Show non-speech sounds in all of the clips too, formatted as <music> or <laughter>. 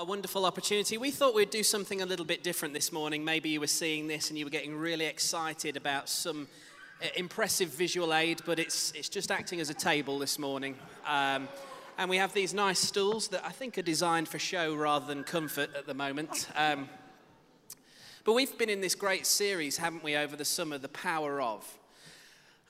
A wonderful opportunity. We thought we'd do something a little bit different this morning. Maybe you were seeing this and you were getting really excited about some uh, impressive visual aid, but it's, it's just acting as a table this morning. Um, and we have these nice stools that I think are designed for show rather than comfort at the moment. Um, but we've been in this great series, haven't we, over the summer, The Power of.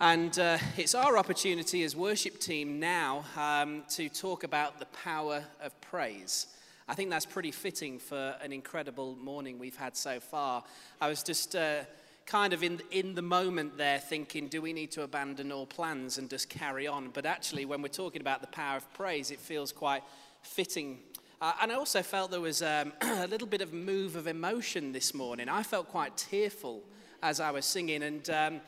And uh, it's our opportunity as worship team now um, to talk about the power of praise. I think that's pretty fitting for an incredible morning we've had so far. I was just uh, kind of in, in the moment there thinking, do we need to abandon all plans and just carry on? But actually, when we're talking about the power of praise, it feels quite fitting. Uh, and I also felt there was um, <clears throat> a little bit of move of emotion this morning. I felt quite tearful as I was singing. And um,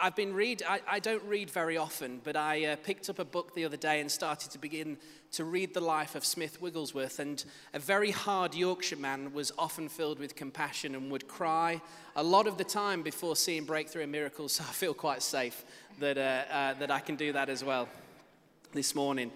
I've been read. I, I, don't read very often, but I uh, picked up a book the other day and started to begin to read the life of Smith Wigglesworth. And a very hard Yorkshireman was often filled with compassion and would cry a lot of the time before seeing breakthrough and miracles. <laughs> So I feel quite safe that uh, uh, that I can do that as well this morning.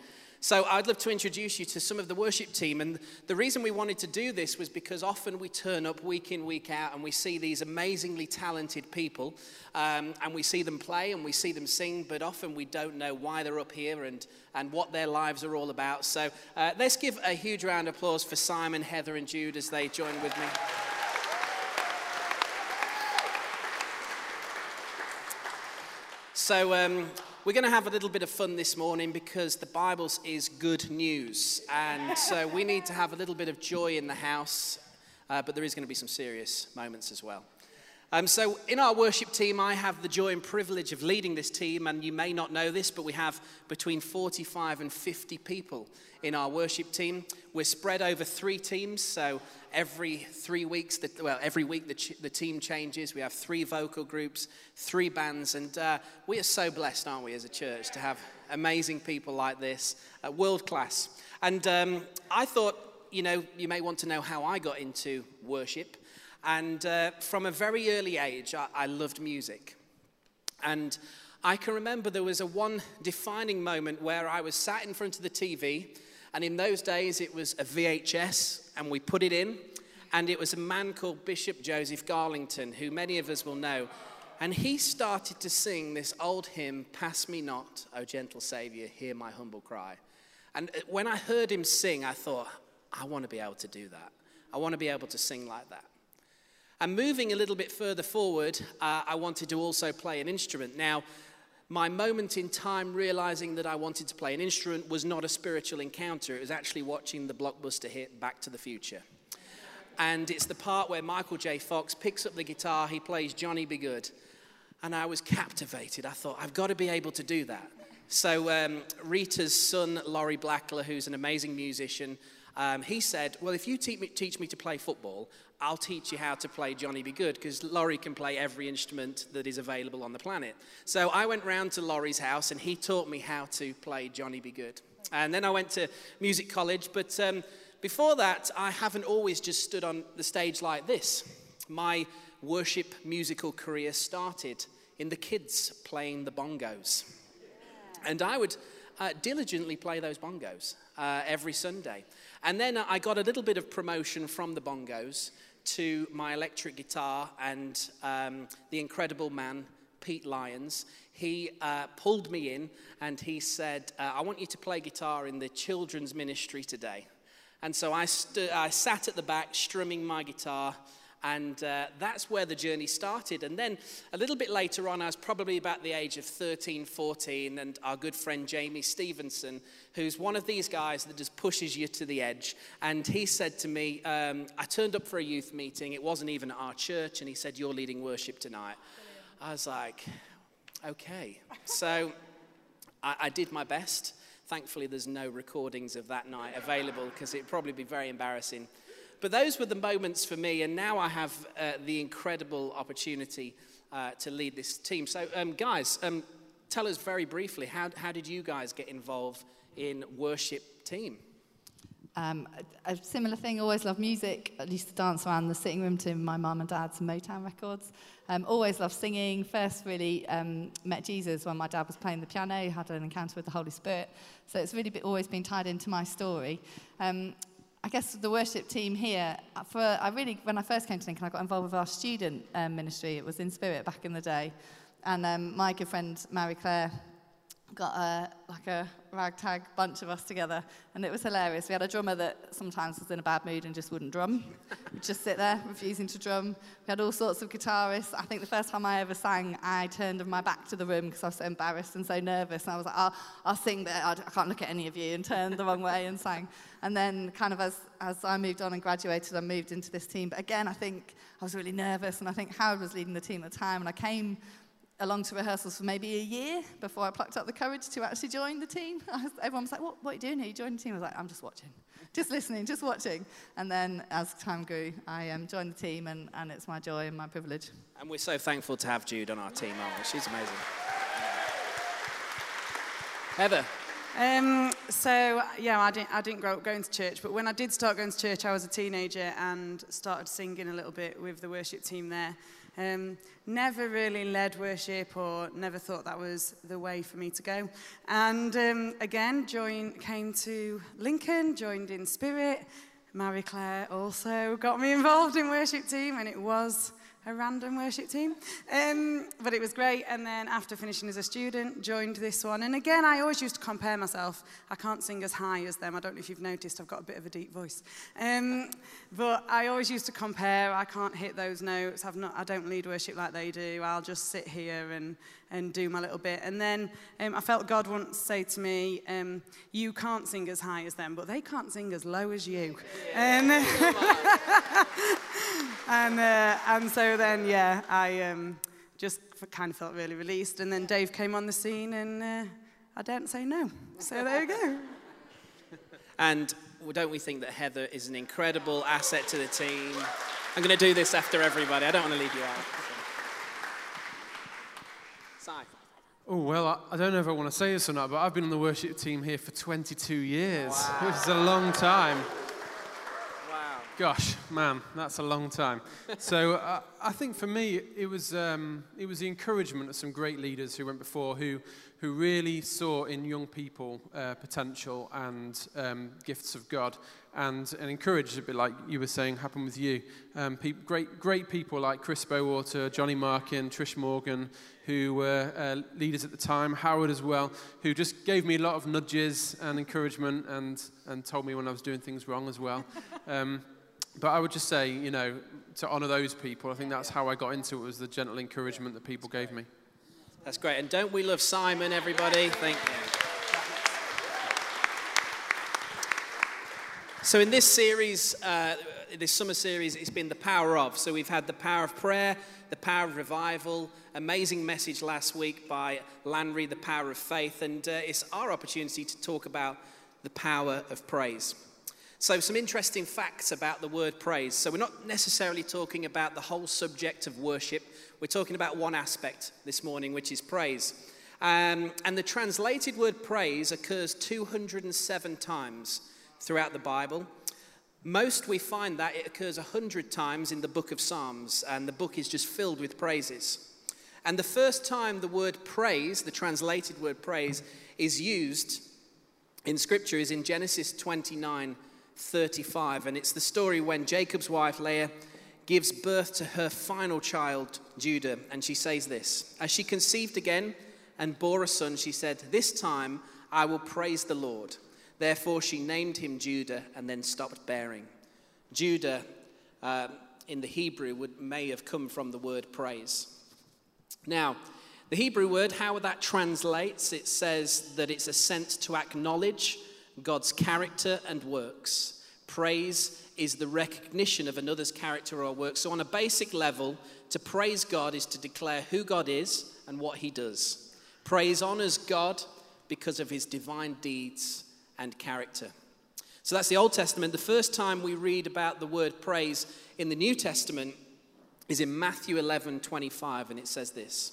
So I'd love to introduce you to some of the worship team. And the reason we wanted to do this was because often we turn up week in, week out, and we see these amazingly talented people, um, and we see them play and we see them sing, but often we don't know why they're up here and, and what their lives are all about. So uh, let's give a huge round of applause for Simon, Heather, and Jude as they join with me. So, um, we're going to have a little bit of fun this morning because the Bible is good news. And so we need to have a little bit of joy in the house, uh, but there is going to be some serious moments as well. Um, so, in our worship team, I have the joy and privilege of leading this team, and you may not know this, but we have between 45 and 50 people in our worship team. We're spread over three teams, so every three weeks, the, well, every week the, ch- the team changes. We have three vocal groups, three bands, and uh, we are so blessed, aren't we, as a church, to have amazing people like this, uh, world class. And um, I thought, you know, you may want to know how I got into worship. And uh, from a very early age, I, I loved music. And I can remember there was a one defining moment where I was sat in front of the TV, and in those days it was a VHS, and we put it in, and it was a man called Bishop Joseph Garlington, who many of us will know. And he started to sing this old hymn, Pass Me Not, O Gentle Saviour, Hear My Humble Cry. And uh, when I heard him sing, I thought, I want to be able to do that. I want to be able to sing like that. And moving a little bit further forward, uh, I wanted to also play an instrument. Now, my moment in time realizing that I wanted to play an instrument was not a spiritual encounter. It was actually watching the blockbuster hit Back to the Future. And it's the part where Michael J. Fox picks up the guitar, he plays Johnny B. Goode. And I was captivated. I thought, I've got to be able to do that. So, um, Rita's son, Laurie Blackler, who's an amazing musician, um, he said, Well, if you teach me, teach me to play football, I'll teach you how to play Johnny B. Goode, because Laurie can play every instrument that is available on the planet. So I went round to Laurie's house and he taught me how to play Johnny B. Goode. And then I went to music college, but um, before that, I haven't always just stood on the stage like this. My worship musical career started in the kids playing the bongos. And I would uh, diligently play those bongos uh, every Sunday. And then I got a little bit of promotion from the bongos to my electric guitar and um, the incredible man, Pete Lyons. He uh, pulled me in and he said, uh, I want you to play guitar in the children's ministry today. And so I, st- I sat at the back strumming my guitar and uh, that's where the journey started. And then a little bit later on, I was probably about the age of 13, 14, and our good friend Jamie Stevenson, who's one of these guys that just pushes you to the edge. And he said to me, um, I turned up for a youth meeting. It wasn't even at our church. And he said, You're leading worship tonight. I was like, Okay. So I, I did my best. Thankfully, there's no recordings of that night available because it'd probably be very embarrassing. But those were the moments for me, and now I have uh, the incredible opportunity uh, to lead this team. So, um, guys, um, tell us very briefly how, how did you guys get involved in worship team? Um, a, a, similar thing, always loved music. I used to dance around the sitting room to my mum and dad's Motown records. Um, always loved singing. First, really um, met Jesus when my dad was playing the piano, had an encounter with the Holy Spirit. So it's really be, always been tied into my story. Um, I guess the worship team here, for I really, when I first came to Lincoln, I got involved with our student um, ministry. It was in Spirit back in the day. And um, my good friend, Mary Claire, got a, like a ragtag bunch of us together, and it was hilarious. We had a drummer that sometimes was in a bad mood and just wouldn't drum, would just sit there refusing to drum. We had all sorts of guitarists. I think the first time I ever sang, I turned my back to the room because I was so embarrassed and so nervous. And I was like, I'll, I'll sing there. I can't look at any of you, and turned the wrong way and sang. And then, kind of as, as I moved on and graduated, I moved into this team. But again, I think I was really nervous, and I think Howard was leading the team at the time, and I came along to rehearsals for maybe a year before I plucked up the courage to actually join the team. <laughs> Was, everyone was like, what, what are you doing here? You joined the team? I was like, I'm just watching, <laughs> just listening, just watching. And then as time grew, I um, joined the team, and, and it's my joy and my privilege. And we're so thankful to have Jude on our team, aren't we? She's amazing. Heather. Um, so, yeah, I didn't, I didn't grow up going to church, but when I did start going to church, I was a teenager and started singing a little bit with the worship team there. Um, never really led worship or never thought that was the way for me to go. And um, again, joined, came to Lincoln, joined in Spirit. Marie Claire also got me involved in worship team, and it was a random worship team. Um, but it was great. And then after finishing as a student, joined this one. And again, I always used to compare myself. I can't sing as high as them. I don't know if you've noticed, I've got a bit of a deep voice. Um, but I always used to compare. I can't hit those notes. I've not, I don't lead worship like they do. I'll just sit here and, and do my little bit. And then um, I felt God once say to me, um, You can't sing as high as them, but they can't sing as low as you. Um, <laughs> and, uh, and so then, yeah, I um, just kind of felt really released. And then Dave came on the scene, and uh, I daren't say no. So there you go. And don't we think that Heather is an incredible asset to the team? I'm going to do this after everybody. I don't want to leave you out. Si. Oh, well, I, I, don't know if I want to say this or not, but I've been on the worship team here for 22 years, wow. which is a long time. Wow. Gosh, man, that's a long time. so uh, I think for me, it was, um, it was the encouragement of some great leaders who went before who, who really saw in young people uh, potential and um, gifts of God and, and encouraged a bit like you were saying happened with you. Um, pe- great, great people like Chris Bowater, Johnny Markin, Trish Morgan, who were uh, leaders at the time, Howard as well, who just gave me a lot of nudges and encouragement and, and told me when I was doing things wrong as well. <laughs> Um, but I would just say, you know, to honor those people, I think that's how I got into it, was the gentle encouragement that people gave me. That's great. And don't we love Simon, everybody? Thank you. So, in this series, uh, this summer series, it's been the power of. So, we've had the power of prayer, the power of revival, amazing message last week by Lanry, the power of faith, and uh, it's our opportunity to talk about the power of praise. So, some interesting facts about the word praise. So, we're not necessarily talking about the whole subject of worship, we're talking about one aspect this morning, which is praise. Um, and the translated word praise occurs 207 times throughout the Bible. Most we find that it occurs 100 times in the book of Psalms, and the book is just filled with praises. And the first time the word praise, the translated word praise, is used in Scripture is in Genesis 29 35. And it's the story when Jacob's wife, Leah, gives birth to her final child, Judah. And she says this As she conceived again and bore a son, she said, This time I will praise the Lord. Therefore, she named him Judah and then stopped bearing. Judah uh, in the Hebrew would, may have come from the word praise. Now, the Hebrew word, how that translates, it says that it's a sense to acknowledge God's character and works. Praise is the recognition of another's character or work. So, on a basic level, to praise God is to declare who God is and what he does. Praise honors God because of his divine deeds and character. So, that's the Old Testament. The first time we read about the word praise in the New Testament is in Matthew 11 25, and it says this.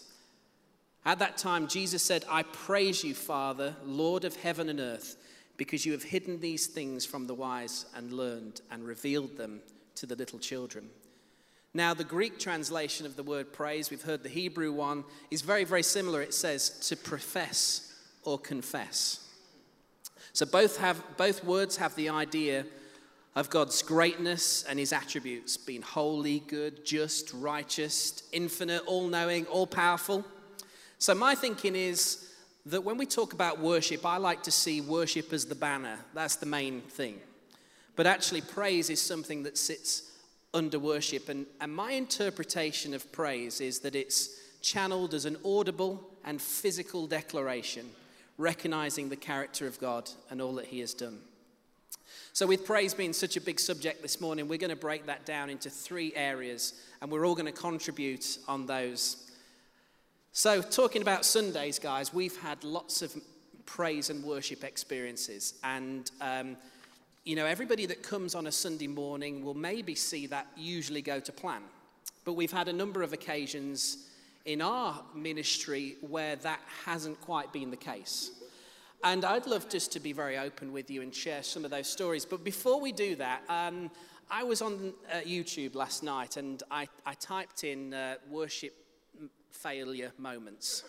At that time, Jesus said, I praise you, Father, Lord of heaven and earth because you have hidden these things from the wise and learned and revealed them to the little children. Now, the Greek translation of the word praise, we've heard the Hebrew one, is very, very similar. It says to profess or confess. So both, have, both words have the idea of God's greatness and his attributes being holy, good, just, righteous, infinite, all knowing, all powerful. So, my thinking is that when we talk about worship, I like to see worship as the banner. That's the main thing. But actually, praise is something that sits under worship. And, and my interpretation of praise is that it's channeled as an audible and physical declaration, recognizing the character of God and all that He has done. So, with praise being such a big subject this morning, we're going to break that down into three areas, and we're all going to contribute on those. So, talking about Sundays, guys, we've had lots of praise and worship experiences, and um, you know, everybody that comes on a Sunday morning will maybe see that usually go to plan. But we've had a number of occasions in our ministry where that hasn't quite been the case. And I'd love just to be very open with you and share some of those stories. But before we do that, um, I was on uh, YouTube last night and I, I typed in uh, worship failure moments.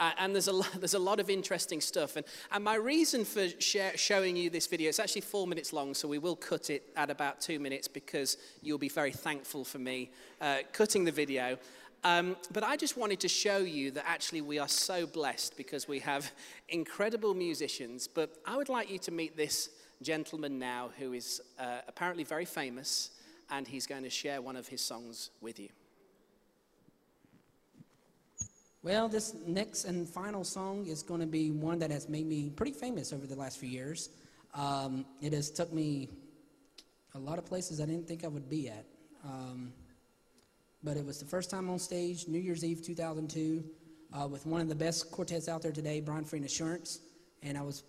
Uh, and there's a, lot, there's a lot of interesting stuff. And, and my reason for share, showing you this video, it's actually four minutes long, so we will cut it at about two minutes because you'll be very thankful for me uh, cutting the video. Um, but I just wanted to show you that actually we are so blessed because we have <laughs> incredible musicians. But I would like you to meet this gentleman now who is uh, apparently very famous, and he's going to share one of his songs with you. Well, this next and final song is going to be one that has made me pretty famous over the last few years. Um, it has took me a lot of places I didn't think I would be at. Um, but it was the first time on stage, New Year's Eve 2002, uh, with one of the best quartets out there today, Brian Free and Assurance. And I was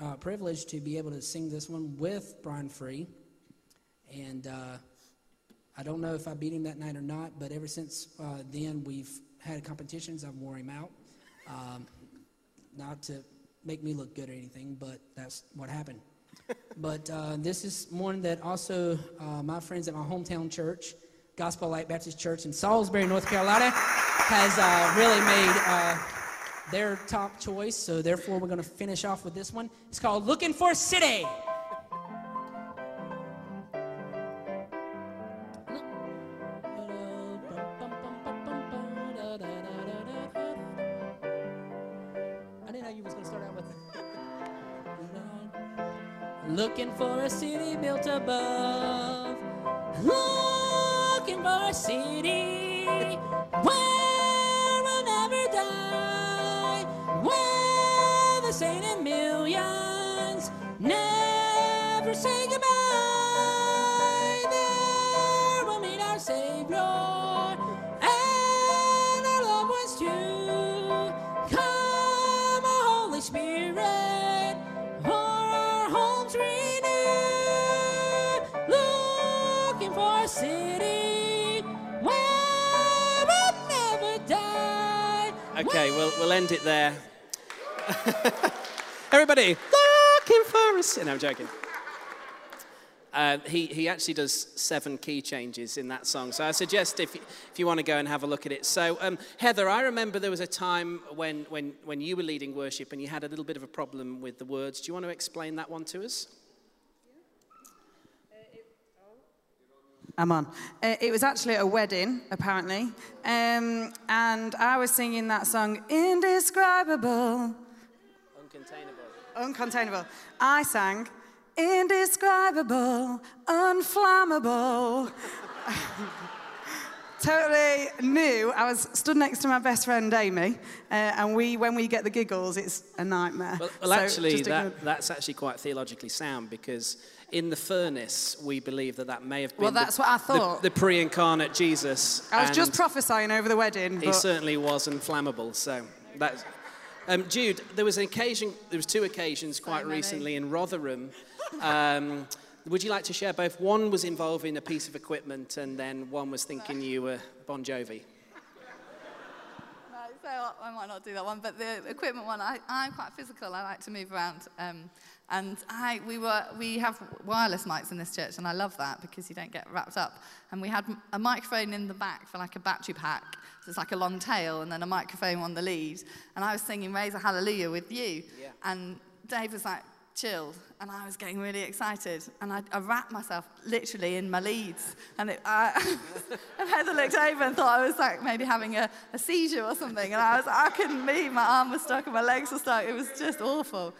uh, privileged to be able to sing this one with Brian Free. And uh, I don't know if I beat him that night or not, but ever since uh, then, we've had competitions, I've wore him out. Um, not to make me look good or anything, but that's what happened. <laughs> but uh, this is one that also uh, my friends at my hometown church, Gospel Light Baptist Church in Salisbury, North Carolina, has uh, really made uh, their top choice. So therefore, we're going to finish off with this one. It's called "Looking for a City." Looking for a city built above. Looking for a city where Okay, we'll, we'll end it there. <laughs> Everybody, looking for sin. No, I'm joking. Uh, he, he actually does seven key changes in that song. So I suggest if, you- if you want to go and have a look at it. So, um, Heather, I remember there was a time when, when, when you were leading worship and you had a little bit of a problem with the words. Do you want to explain that one to us? I'm on. Uh, it was actually at a wedding, apparently. Um, and I was singing that song, Indescribable, Uncontainable. Uncontainable. I sang, Indescribable, Unflammable. <laughs> totally new. I was stood next to my best friend Amy, uh, and we, when we get the giggles, it's a nightmare. Well, well So actually, that, that's actually quite theologically sound because in the furnace, we believe that that may have been Well, that's the, what I thought. the, pre-incarnate Jesus. I was just prophesying over the wedding. He certainly was inflammable. So that's. Um, Jude, there was an occasion. There was two occasions quite many. recently in Rotherham. Um, would you like to share both? One was involving a piece of equipment, and then one was thinking you were Bon Jovi. So I- I might not do that one, but the equipment one, I, I'm quite physical. I like to move around, um, and I we were we have wireless mics in this church, and I love that because you don't get wrapped up. And we had a microphone in the back for like a battery pack, so it's like a long tail, and then a microphone on the lead. And I was singing "Raise a Hallelujah" with you, Yeah. and Dave was like. chilled and I was getting really excited and I, I wrapped myself literally in my leads and, it, I, <laughs> and Heather looked over and thought I was like maybe having a, a seizure or something and I was I couldn't move my arm was stuck and my legs were stuck it was just awful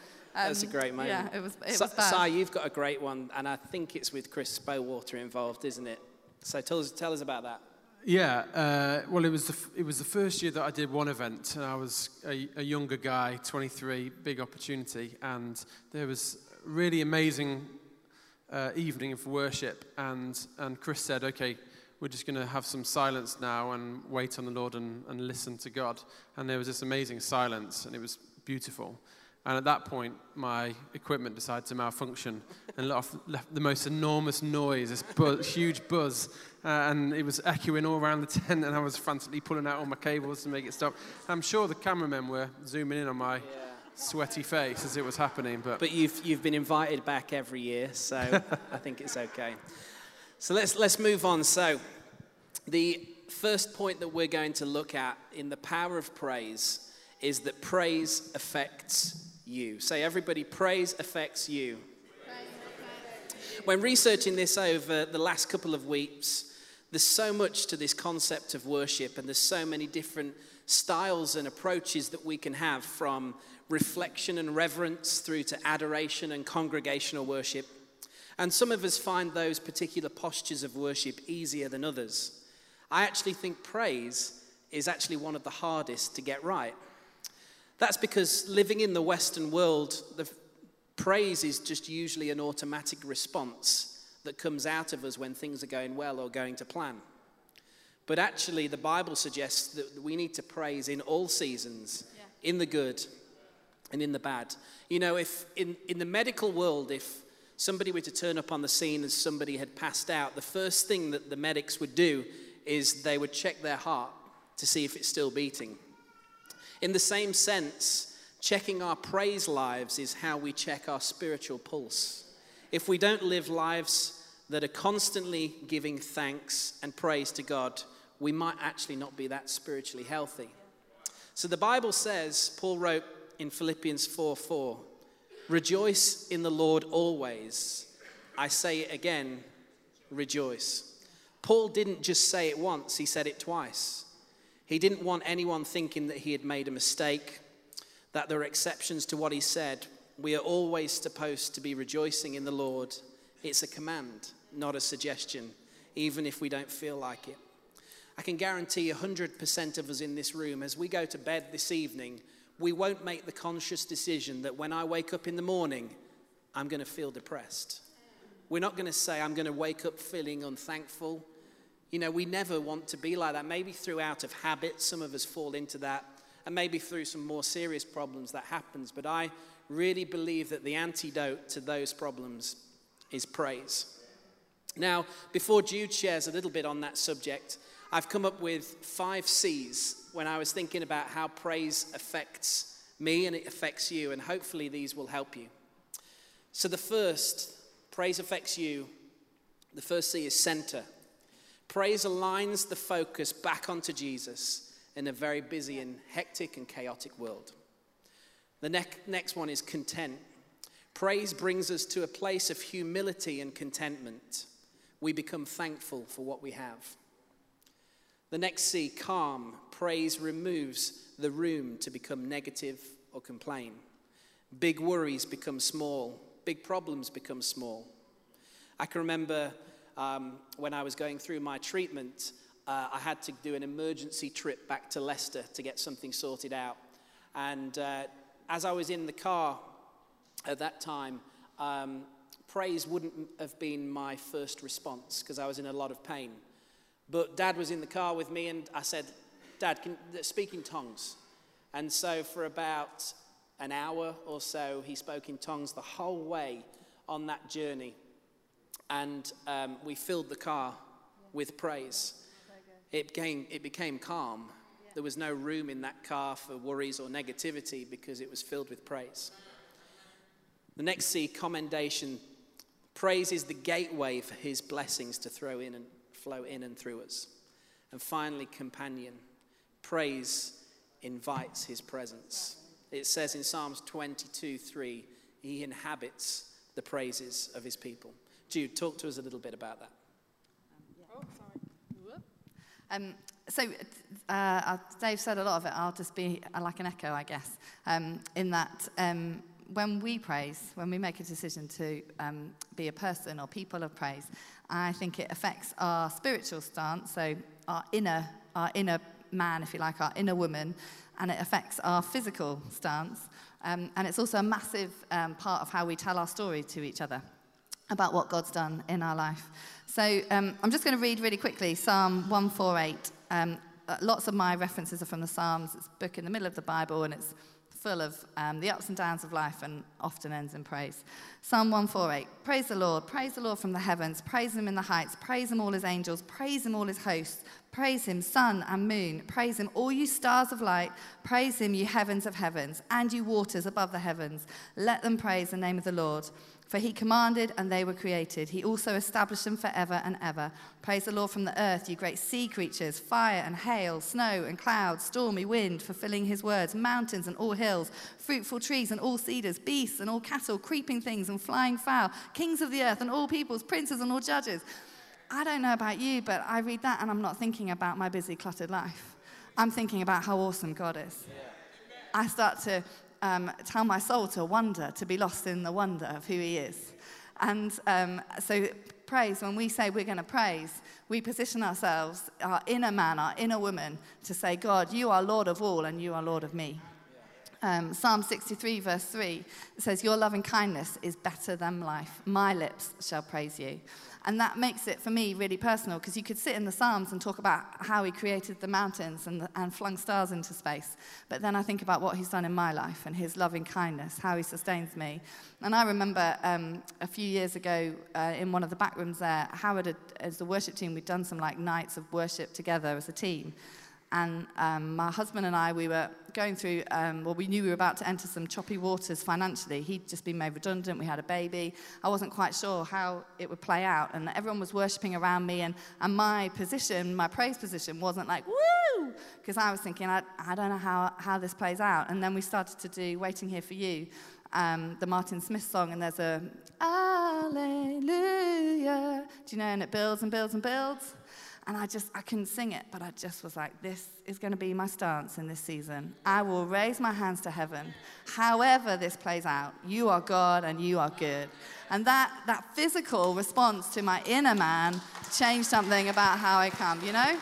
That's a great moment. yeah it was it Sa- was bad Sai, you've got a great one, and I think it's with Chris Bowater involved, isn't it? So tell us, tell us about that. Yeah, uh, well, it was, the, f- it was the first year that I did one event, and I was a, a younger guy, 23, big opportunity, and there was really amazing uh, evening of worship, and, and Chris said, okay, we're just going to have some silence now and wait on the Lord and, and listen to God. And there was this amazing silence, and it was beautiful. And at that point, my equipment decided to malfunction and let off left the most enormous noise, this buzz, <laughs> huge buzz. Uh, and it was echoing all around the <laughs> tent, and I was frantically pulling out all my cables to make it stop. I'm sure the cameramen were zooming in on my sweaty face as it was happening, but, But you've, you've been invited back every year, so <laughs> I think it's okay. So let's, let's move on. So, the first point that we're going to look at in the power of praise is that praise affects you. Say, everybody, praise affects you. When researching this over the last couple of weeks, there's so much to this concept of worship, and there's so many different styles and approaches that we can have from reflection and reverence through to adoration and congregational worship. And some of us find those particular postures of worship easier than others. I actually think praise is actually one of the hardest to get right. That's because living in the Western world, the praise is just usually an automatic response that comes out of us when things are going well or going to plan. But actually, the Bible suggests that we need to praise in all seasons, in the good and in the bad. You know, if in, in the medical world, if somebody were to turn up on the scene as somebody had passed out, the first thing that the medics would do is they would check their heart to see if it's still beating. In the same sense, checking our praise lives is how we check our spiritual pulse. If we don't live lives that are constantly giving thanks and praise to God, we might actually not be that spiritually healthy. So the Bible says, Paul wrote in Philippians 4 4, rejoice in the Lord always. I say it again, rejoice. Paul didn't just say it once, he said it twice. He didn't want anyone thinking that he had made a mistake, that there are exceptions to what he said. We are always supposed to be rejoicing in the Lord. It's a command, not a suggestion, even if we don't feel like it. I can guarantee 100% of us in this room, as we go to bed this evening, we won't make the conscious decision that when I wake up in the morning, I'm going to feel depressed. We're not going to say, I'm going to wake up feeling unthankful. You know, we never want to be like that. Maybe through out of habit, some of us fall into that, and maybe through some more serious problems that happens. But I really believe that the antidote to those problems is praise. Now, before Jude shares a little bit on that subject, I've come up with five C's when I was thinking about how praise affects me and it affects you, and hopefully these will help you. So, the first, praise affects you. The first C is center. Praise aligns the focus back onto Jesus in a very busy and hectic and chaotic world. The ne- next one is content. Praise brings us to a place of humility and contentment. We become thankful for what we have. The next C, calm. Praise removes the room to become negative or complain. Big worries become small, big problems become small. I can remember um, when I was going through my treatment, uh, I had to do an emergency trip back to Leicester to get something sorted out. And uh, as I was in the car at that time, um, praise wouldn't have been my first response because I was in a lot of pain. But dad was in the car with me, and I said, Dad, can speak in tongues. And so for about an hour or so, he spoke in tongues the whole way on that journey. And um, we filled the car with praise. It became, it became calm. There was no room in that car for worries or negativity because it was filled with praise. The next C, commendation. Praise is the gateway for his blessings to throw in and flow in and through us. And finally, companion. Praise invites his presence. It says in Psalms 22 3, he inhabits the praises of his people. Jude, talk to us a little bit about that. Um, so, uh, uh, Dave said a lot of it. I'll just be uh, like an echo, I guess, um, in that um, when we praise, when we make a decision to um, be a person or people of praise, I think it affects our spiritual stance, so our inner, our inner man, if you like, our inner woman, and it affects our physical stance. Um, and it's also a massive um, part of how we tell our story to each other about what God's done in our life. So um, I'm just going to read really quickly Psalm 148. Um, uh, lots of my references are from the Psalms. It's a book in the middle of the Bible and it's full of um, the ups and downs of life and often ends in praise. Psalm 148 Praise the Lord, praise the Lord from the heavens, praise him in the heights, praise him all his angels, praise him all his hosts, praise him, sun and moon, praise him, all you stars of light, praise him, you heavens of heavens, and you waters above the heavens. Let them praise the name of the Lord. For he commanded and they were created. He also established them forever and ever. Praise the Lord from the earth, you great sea creatures, fire and hail, snow and clouds, stormy wind, fulfilling his words, mountains and all hills, fruitful trees and all cedars, beasts and all cattle, creeping things and flying fowl, kings of the earth and all peoples, princes and all judges. I don't know about you, but I read that and I'm not thinking about my busy, cluttered life. I'm thinking about how awesome God is. I start to um, tell my soul to wonder, to be lost in the wonder of who He is. And um, so, praise, when we say we're going to praise, we position ourselves, our inner man, our inner woman, to say, God, you are Lord of all and you are Lord of me. Um, Psalm 63, verse 3 says, Your loving kindness is better than life. My lips shall praise you. And that makes it, for me, really personal because you could sit in the Psalms and talk about how he created the mountains and, and flung stars into space. But then I think about what he's done in my life and his loving kindness, how he sustains me. And I remember um, a few years ago uh, in one of the back rooms there, Howard, had, as the worship team, we'd done some like nights of worship together as a team. And um, my husband and I, we were going through, um, well, we knew we were about to enter some choppy waters financially. He'd just been made redundant, we had a baby. I wasn't quite sure how it would play out. And everyone was worshipping around me, and, and my position, my praise position, wasn't like, woo! Because I was thinking, I, I don't know how, how this plays out. And then we started to do Waiting Here for You, um, the Martin Smith song, and there's a Alleluia. Do you know? And it builds and builds and builds. And I just, I couldn't sing it, but I just was like, this is going to be my stance in this season. I will raise my hands to heaven. However, this plays out, you are God and you are good. And that, that physical response to my inner man changed something about how I come, you know?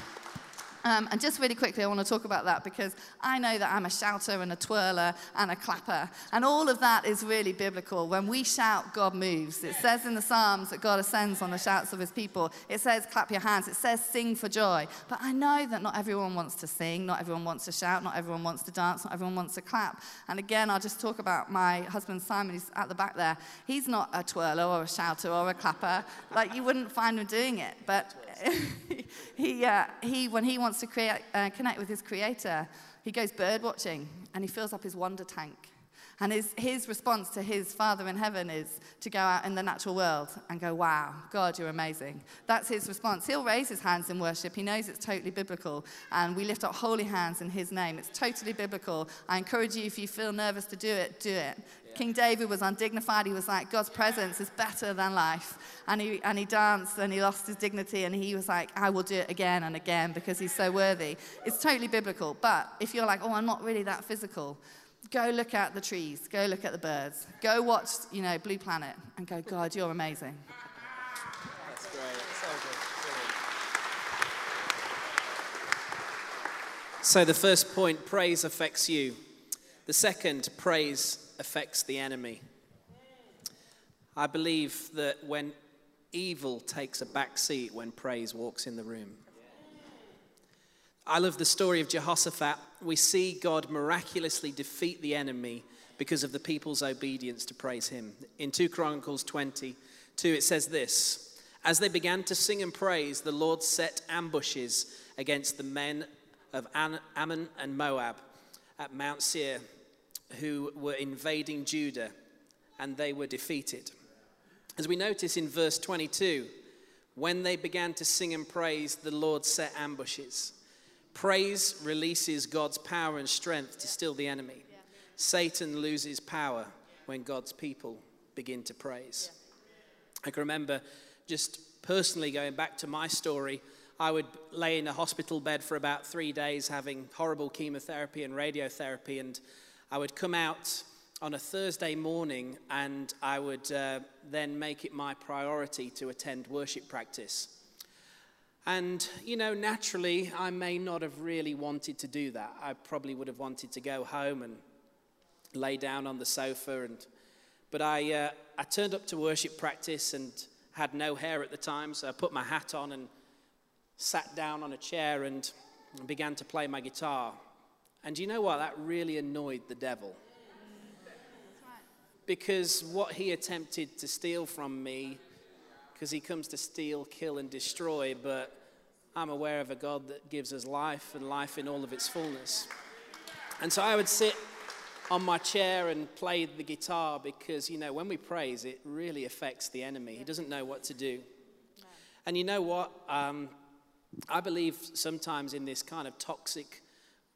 Um, and just really quickly, I want to talk about that because I know that I'm a shouter and a twirler and a clapper. And all of that is really biblical. When we shout, God moves. It says in the Psalms that God ascends on the shouts of his people. It says, clap your hands. It says, sing for joy. But I know that not everyone wants to sing, not everyone wants to shout, not everyone wants to dance, not everyone wants to clap. And again, I'll just talk about my husband Simon, He's at the back there. He's not a twirler or a shouter or a clapper. Like, you wouldn't find him doing it. But <laughs> he, uh, he, when he wants to create, uh, connect with his creator, he goes bird watching and he fills up his wonder tank. And his, his response to his Father in heaven is to go out in the natural world and go, Wow, God, you're amazing. That's his response. He'll raise his hands in worship. He knows it's totally biblical. And we lift up holy hands in his name. It's totally biblical. I encourage you, if you feel nervous to do it, do it. King David was undignified. He was like, God's presence is better than life. And he, and he danced and he lost his dignity and he was like, I will do it again and again because he's so worthy. It's totally biblical. But if you're like, oh, I'm not really that physical, go look at the trees, go look at the birds, go watch, you know, Blue Planet and go, God, you're amazing. That's great. So good. So, the first point praise affects you. The second, praise affects the enemy. I believe that when evil takes a back seat when praise walks in the room. I love the story of Jehoshaphat. We see God miraculously defeat the enemy because of the people's obedience to praise him. In 2 Chronicles 22, it says this As they began to sing and praise, the Lord set ambushes against the men of Ammon and Moab at Mount Seir who were invading Judah, and they were defeated. As we notice in verse 22, when they began to sing and praise, the Lord set ambushes. Praise releases God's power and strength to still the enemy. Satan loses power when God's people begin to praise. I can remember just personally going back to my story. I would lay in a hospital bed for about three days having horrible chemotherapy and radiotherapy, and I would come out on a Thursday morning and I would uh, then make it my priority to attend worship practice. And, you know, naturally, I may not have really wanted to do that. I probably would have wanted to go home and lay down on the sofa. And, but I, uh, I turned up to worship practice and had no hair at the time, so I put my hat on and sat down on a chair and began to play my guitar. And you know what? That really annoyed the devil. Because what he attempted to steal from me, because he comes to steal, kill, and destroy, but I'm aware of a God that gives us life and life in all of its fullness. And so I would sit on my chair and play the guitar because, you know, when we praise, it really affects the enemy. He doesn't know what to do. And you know what? Um, I believe sometimes in this kind of toxic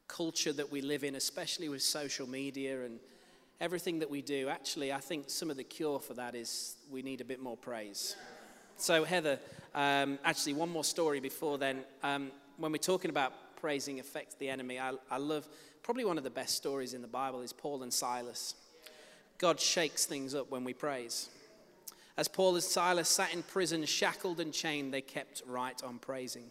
culture that we live in, especially with social media and everything that we do, actually, I think some of the cure for that is we need a bit more praise. So, Heather, um, actually, one more story before then. Um, when we're talking about praising affects the enemy, I, I love probably one of the best stories in the Bible is Paul and Silas. God shakes things up when we praise. As Paul and Silas sat in prison, shackled and chained, they kept right on praising.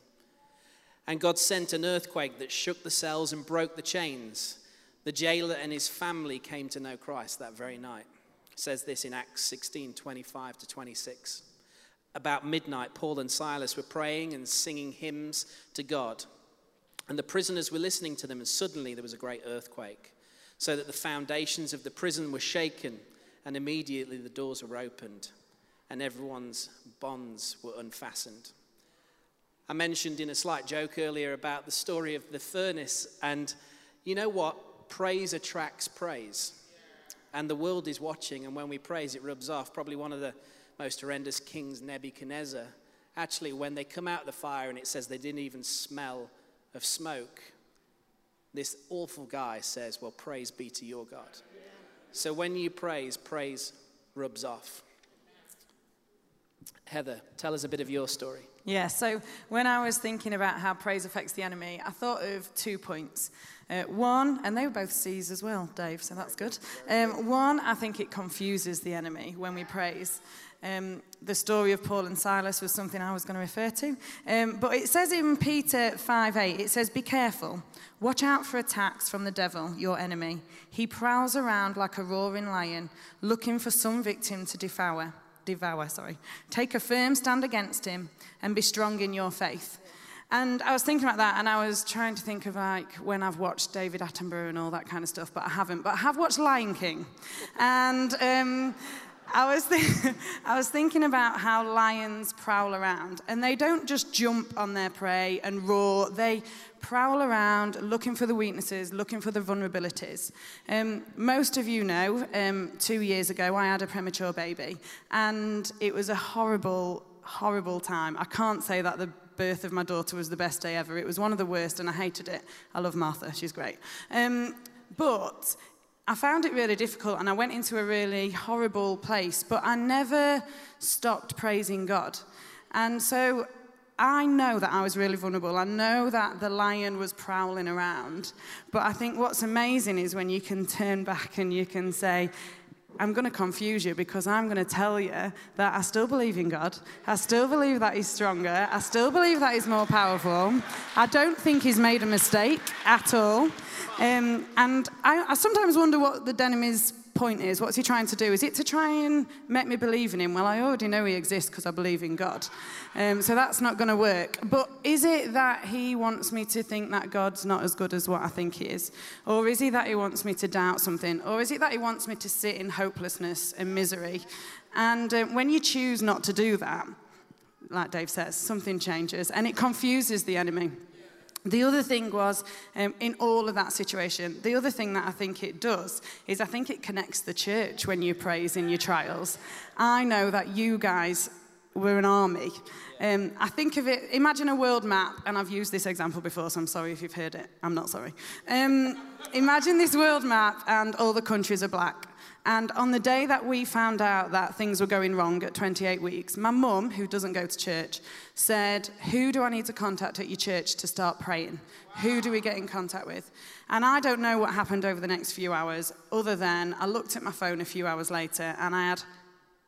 And God sent an earthquake that shook the cells and broke the chains. The jailer and his family came to know Christ that very night. It says this in Acts 16 25 to 26. About midnight, Paul and Silas were praying and singing hymns to God. And the prisoners were listening to them, and suddenly there was a great earthquake, so that the foundations of the prison were shaken, and immediately the doors were opened, and everyone's bonds were unfastened. I mentioned in a slight joke earlier about the story of the furnace, and you know what? Praise attracts praise. And the world is watching, and when we praise, it rubs off. Probably one of the most horrendous kings, Nebuchadnezzar, actually, when they come out of the fire and it says they didn't even smell of smoke, this awful guy says, Well, praise be to your God. So when you praise, praise rubs off. Heather, tell us a bit of your story. Yeah, so when I was thinking about how praise affects the enemy, I thought of two points. Uh, one, and they were both C's as well, Dave, so that's good. Um, one, I think it confuses the enemy when we praise. Um, the story of Paul and Silas was something I was going to refer to. Um, but it says in Peter 5:8, it says, Be careful. Watch out for attacks from the devil, your enemy. He prowls around like a roaring lion, looking for some victim to devour. Devour, sorry. Take a firm stand against him and be strong in your faith. And I was thinking about that, and I was trying to think of like when I've watched David Attenborough and all that kind of stuff, but I haven't. But I have watched Lion King, and um, I was, th- <laughs> I was thinking about how lions prowl around, and they don't just jump on their prey and roar. They prowl around looking for the weaknesses, looking for the vulnerabilities. Um, most of you know, um, two years ago, I had a premature baby, and it was a horrible, horrible time. I can't say that the birth of my daughter was the best day ever. It was one of the worst, and I hated it. I love Martha, she's great. Um, but I found it really difficult and I went into a really horrible place, but I never stopped praising God. And so I know that I was really vulnerable. I know that the lion was prowling around. But I think what's amazing is when you can turn back and you can say, I'm going to confuse you because I'm going to tell you that I still believe in God. I still believe that He's stronger. I still believe that He's more powerful. I don't think He's made a mistake at all. Um, and I, I, sometimes wonder what the enemy's point is. What's he trying to do? Is it to try and make me believe in him? Well, I already know he exists because I believe in God. Um, so that's not going to work. But is it that he wants me to think that God's not as good as what I think he is? Or is he that he wants me to doubt something? Or is it that he wants me to sit in hopelessness and misery? And um, when you choose not to do that, like Dave says, something changes and it confuses the enemy. The other thing was, um, in all of that situation, the other thing that I think it does is I think it connects the church when you praise in your trials. I know that you guys were an army. Um, I think of it, imagine a world map, and I've used this example before, so I'm sorry if you've heard it. I'm not sorry. Um, imagine this world map, and all the countries are black. And on the day that we found out that things were going wrong at 28 weeks, my mum, who doesn't go to church, said, Who do I need to contact at your church to start praying? Who do we get in contact with? And I don't know what happened over the next few hours, other than I looked at my phone a few hours later and I had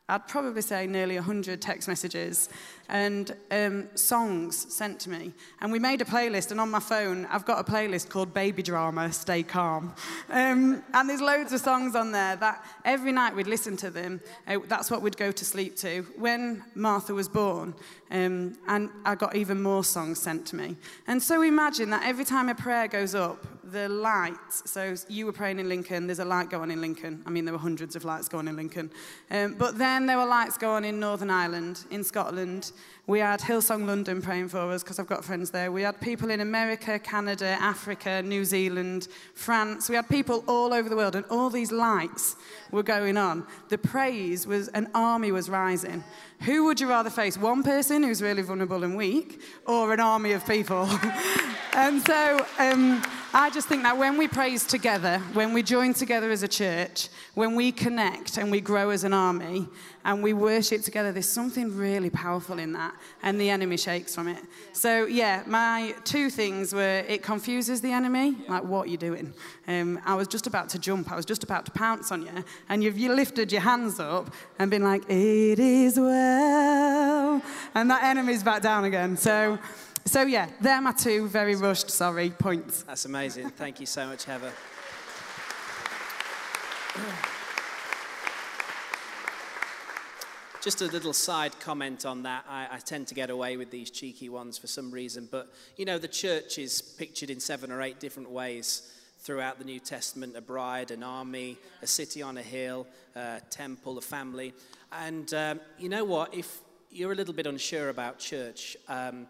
I'd probably say nearly 100 text messages and um, songs sent to me. And we made a playlist, and on my phone, I've got a playlist called Baby Drama Stay Calm. Um, and there's loads of songs on there that every night we'd listen to them. Uh, that's what we'd go to sleep to. When Martha was born, um, and I got even more songs sent to me. And so imagine that every time a prayer goes up, the lights, so you were praying in Lincoln, there's a light going in Lincoln. I mean, there were hundreds of lights going in Lincoln. Um, but then there were lights going in Northern Ireland, in Scotland, we had Hillsong London praying for us because I've got friends there. We had people in America, Canada, Africa, New Zealand, France. We had people all over the world, and all these lights were going on. The praise was, an army was rising. Who would you rather face? One person who's really vulnerable and weak, or an army of people? <laughs> and so um, I just think that when we praise together, when we join together as a church, when we connect and we grow as an army, and we worship together, there's something really powerful in that, and the enemy shakes from it. So, yeah, my two things were it confuses the enemy, like, what are you doing? Um, I was just about to jump, I was just about to pounce on you, and you've you lifted your hands up and been like, it is well, and that enemy's back down again. So, so yeah, they're my two very rushed, sorry, points. That's amazing. Thank you so much, Heather. <clears throat> Just a little side comment on that. I, I, tend to get away with these cheeky ones for some reason, but you know, the church is pictured in seven or eight different ways throughout the New Testament a bride, an army, a city on a hill, a temple, a family. And um, you know what? If you're a little bit unsure about church, um,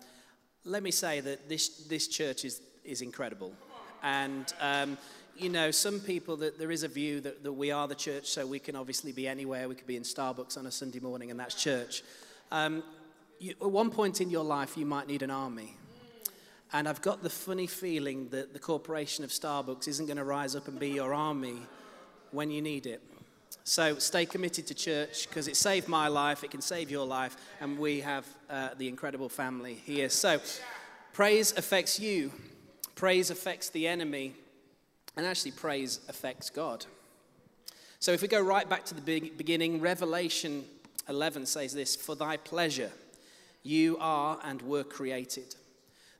let me say that this, this church is, is incredible. And um, you know, some people that there is a view that, that we are the church, so we can obviously be anywhere. We could be in Starbucks on a Sunday morning, and that's church. Um, you, at one point in your life, you might need an army. And I've got the funny feeling that the corporation of Starbucks isn't going to rise up and be your army when you need it. So stay committed to church because it saved my life, it can save your life, and we have uh, the incredible family here. So praise affects you, praise affects the enemy, and actually, praise affects God. So if we go right back to the beginning, Revelation 11 says this For thy pleasure you are and were created.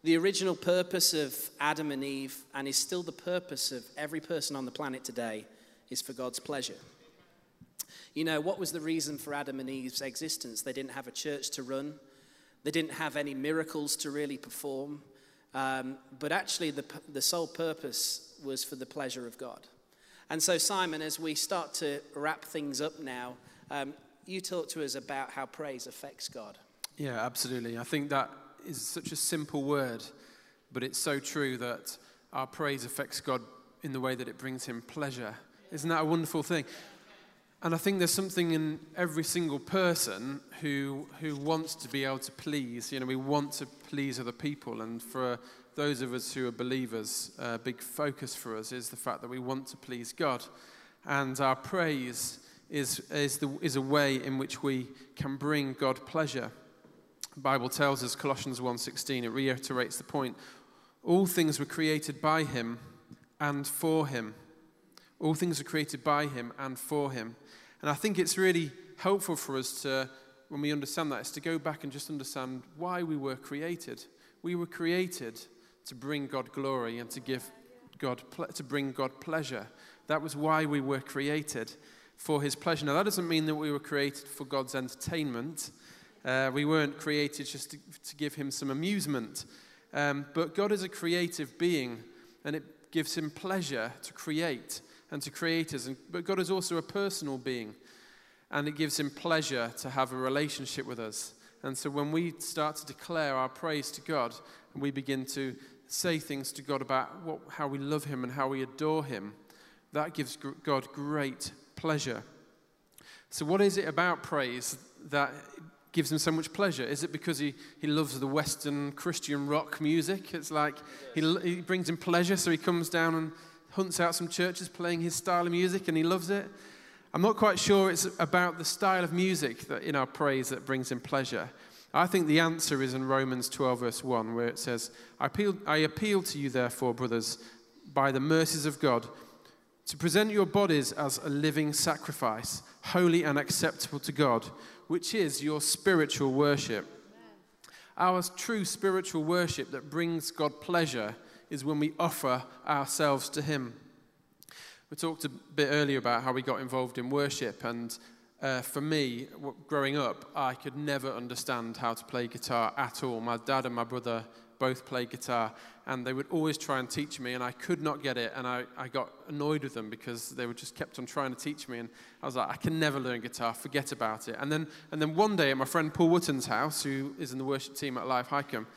The original purpose of Adam and Eve, and is still the purpose of every person on the planet today, is for God's pleasure. You know, what was the reason for Adam and Eve's existence? They didn't have a church to run, they didn't have any miracles to really perform. Um, but actually, the, the sole purpose was for the pleasure of God. And so, Simon, as we start to wrap things up now, um, you talk to us about how praise affects God. Yeah, absolutely. I think that is such a simple word, but it's so true that our praise affects God in the way that it brings him pleasure. Isn't that a wonderful thing? And I think there's something in every single person who, who wants to be able to please. You know, we want to please other people. And for uh, those of us who are believers, uh, a big focus for us is the fact that we want to please God. And our praise is, is, the, is a way in which we can bring God pleasure. The Bible tells us, Colossians 1.16, it reiterates the point. All things were created by him and for him. All things are created by him and for him. And I think it's really helpful for us to, when we understand that, is to go back and just understand why we were created. We were created to bring God glory and to give God to bring God pleasure. That was why we were created for His pleasure. Now that doesn't mean that we were created for God's entertainment. Uh, we weren't created just to, to give Him some amusement. Um, but God is a creative being, and it gives Him pleasure to create and to creators. And, but God is also a personal being, and it gives him pleasure to have a relationship with us. And so when we start to declare our praise to God, and we begin to say things to God about what, how we love him and how we adore him, that gives God great pleasure. So, what is it about praise that gives him so much pleasure? Is it because he, he loves the Western Christian rock music? It's like he, he brings him pleasure, so he comes down and hunts out some churches playing his style of music and he loves it. I'm not quite sure it's about the style of music that in our praise that brings him pleasure. I think the answer is in Romans 12, verse 1, where it says, I appeal, I appeal to you, therefore, brothers, by the mercies of God, to present your bodies as a living sacrifice, holy and acceptable to God, which is your spiritual worship. Our true spiritual worship that brings God pleasure is when we offer ourselves to Him. We talked a bit earlier about how we got involved in worship, and uh, for me, growing up, I could never understand how to play guitar at all. My dad and my brother both played guitar, and they would always try and teach me, and I could not get it, and I, I got annoyed with them because they would just kept on trying to teach me, and I was like, I can never learn guitar, forget about it. And then, and then one day at my friend Paul Wotton's house, who is in the worship team at Live High Wycombe,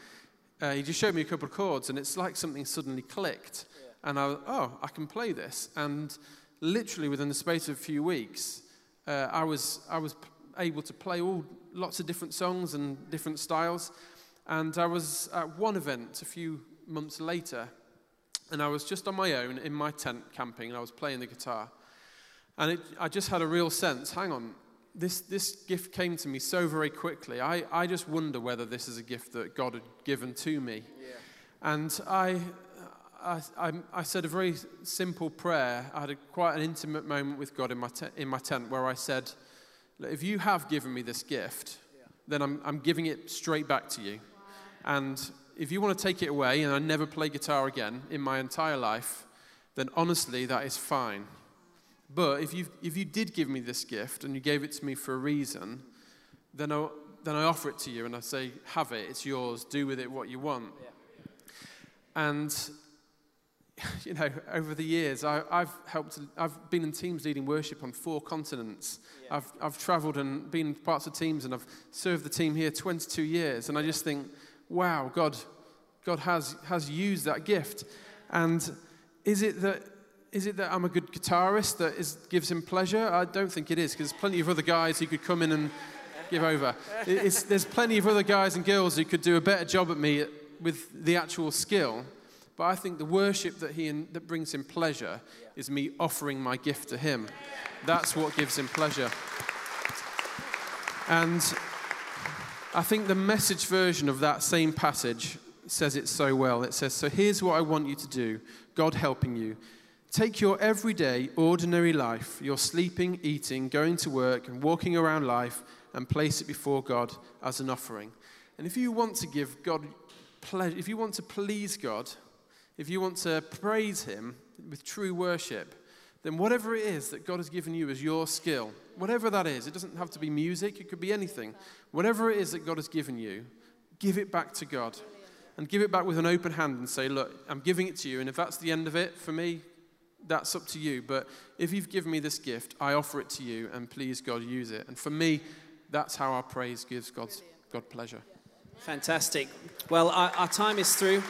uh, he just showed me a couple of chords, and it's like something suddenly clicked, yeah. and I was, oh, I can play this, and literally within the space of a few weeks, uh, I was I was able to play all lots of different songs and different styles. And I was at one event a few months later, and I was just on my own in my tent camping, and I was playing the guitar. And it, I just had a real sense hang on, this, this gift came to me so very quickly. I, I just wonder whether this is a gift that God had given to me. Yeah. And I, I, I, I, said a very simple prayer. I had a, quite an intimate moment with God in my, te- in my tent where I said, If you have given me this gift, yeah. then I'm, I'm giving it straight back to you. And if you want to take it away and I never play guitar again in my entire life, then honestly, that is fine. But if, you if you did give me this gift and you gave it to me for a reason, then I, then I offer it to you and I say, have it, it's yours, do with it what you want. Yeah. And, <laughs> you know, over the years, I, have helped, I've been in teams leading worship on four continents. Yeah. I've, I've traveled and been parts of teams and I've served the team here 22 years. And I just think, wow, God, God has, has used that gift. And is it that is it that I'm a good guitarist that is, gives him pleasure? I don't think it is, because there's plenty of other guys who could come in and give over. It's, there's plenty of other guys and girls who could do a better job at me with the actual skill. But I think the worship that, he, that brings him pleasure is me offering my gift to him. That's what gives him pleasure. And I think the message version of that same passage says it so well. It says, So here's what I want you to do, God helping you. Take your everyday, ordinary life, your sleeping, eating, going to work, and walking around life, and place it before God as an offering. And if you want to give God pleasure, if you want to please God, if you want to praise Him with true worship, then whatever it is that God has given you as your skill, whatever that is, it doesn't have to be music, it could be anything. Whatever it is that God has given you, give it back to God. And give it back with an open hand and say, Look, I'm giving it to you. And if that's the end of it for me, that's up to you. But if you've given me this gift, I offer it to you, and please, God, use it. And for me, that's how our praise gives God's, God pleasure. Fantastic. Well, our, our time is through.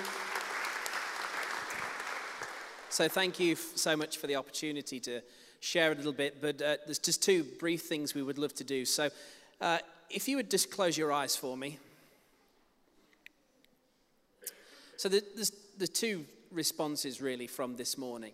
So thank you so much for the opportunity to share a little bit. But uh, there's just two brief things we would love to do. So uh, if you would just close your eyes for me. So the, there's the two responses really from this morning.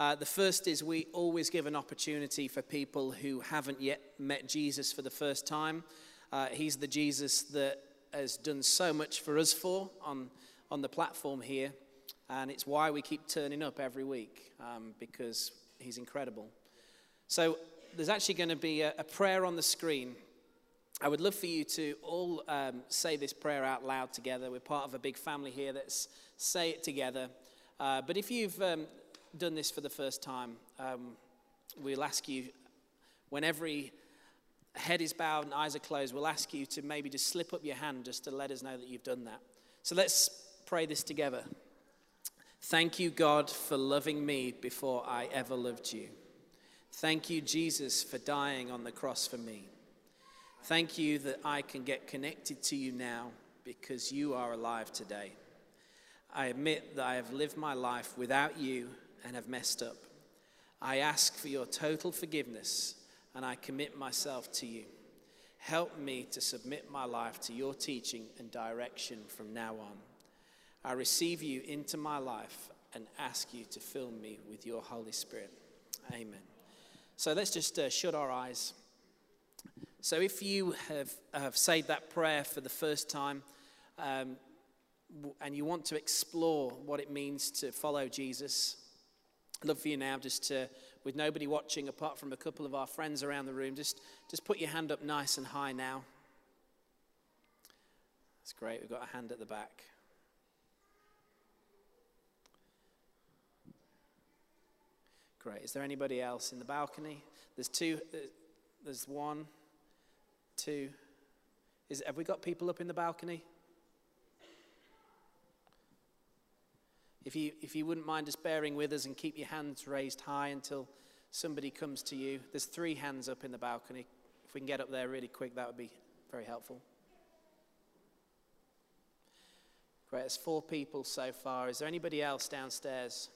Uh, the first is we always give an opportunity for people who haven't yet met Jesus for the first time. Uh, he's the Jesus that has done so much for us for on, on the platform here. And it's why we keep turning up every week, um, because he's incredible. So there's actually going to be a, a prayer on the screen I would love for you to all um, say this prayer out loud together. We're part of a big family here. Let's say it together. Uh, but if you've um, done this for the first time, um, we'll ask you, when every head is bowed and eyes are closed, we'll ask you to maybe just slip up your hand just to let us know that you've done that. So let's pray this together. Thank you, God, for loving me before I ever loved you. Thank you, Jesus, for dying on the cross for me. Thank you that I can get connected to you now because you are alive today. I admit that I have lived my life without you and have messed up. I ask for your total forgiveness and I commit myself to you. Help me to submit my life to your teaching and direction from now on. I receive you into my life and ask you to fill me with your Holy Spirit. Amen. So let's just uh, shut our eyes. So if you have, have said that prayer for the first time um, and you want to explore what it means to follow Jesus, love for you now just to, with nobody watching apart from a couple of our friends around the room, just, just put your hand up nice and high now. That's great. We've got a hand at the back. Great. Is there anybody else in the balcony? There's two. uh, There's one, two. Is, have we got people up in the balcony? If you, if you wouldn't mind just bearing with us and keep your hands raised high until somebody comes to you. There's three hands up in the balcony. If we can get up there really quick, that would be very helpful. Great, there's four people so far. Is there anybody else downstairs?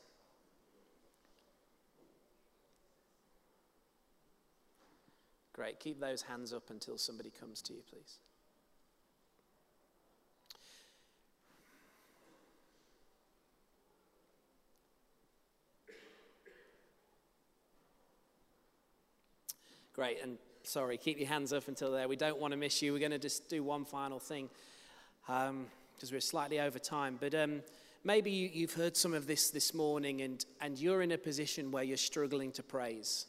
Great, keep those hands up until somebody comes to you, please. Great, and sorry, keep your hands up until there. We don't want to miss you. We're going to just do one final thing because um, we're slightly over time. But um, maybe you, you've heard some of this this morning and, and you're in a position where you're struggling to praise.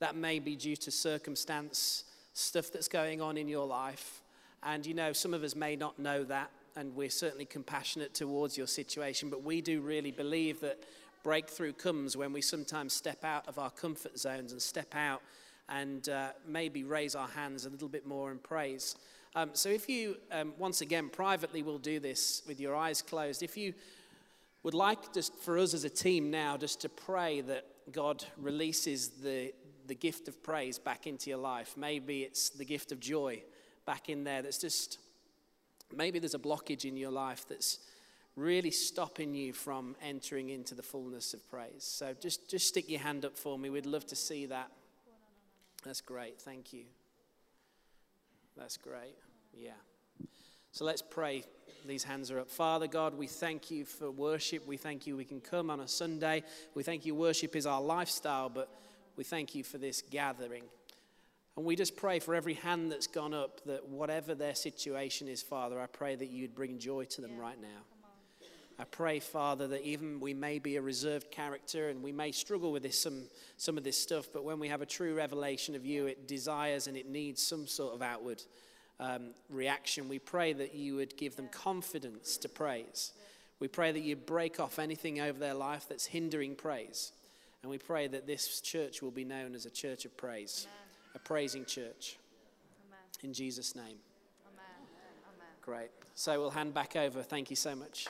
That may be due to circumstance, stuff that's going on in your life. And you know, some of us may not know that, and we're certainly compassionate towards your situation, but we do really believe that breakthrough comes when we sometimes step out of our comfort zones and step out and uh, maybe raise our hands a little bit more in praise. Um, so, if you, um, once again, privately we'll do this with your eyes closed, if you would like just for us as a team now just to pray that God releases the, the gift of praise back into your life. Maybe it's the gift of joy back in there that's just, maybe there's a blockage in your life that's really stopping you from entering into the fullness of praise. So just, just stick your hand up for me. We'd love to see that. That's great. Thank you. That's great. Yeah. So let's pray. These hands are up. Father God, we thank you for worship. We thank you we can come on a Sunday. We thank you worship is our lifestyle, but we thank you for this gathering. And we just pray for every hand that's gone up that whatever their situation is, Father, I pray that you'd bring joy to them right now. I pray, Father, that even we may be a reserved character and we may struggle with this, some, some of this stuff, but when we have a true revelation of you, it desires and it needs some sort of outward um, reaction. We pray that you would give them confidence to praise. We pray that you break off anything over their life that's hindering praise. And we pray that this church will be known as a church of praise, a praising church. Amen. In Jesus' name. Amen. Great. So we'll hand back over. Thank you so much.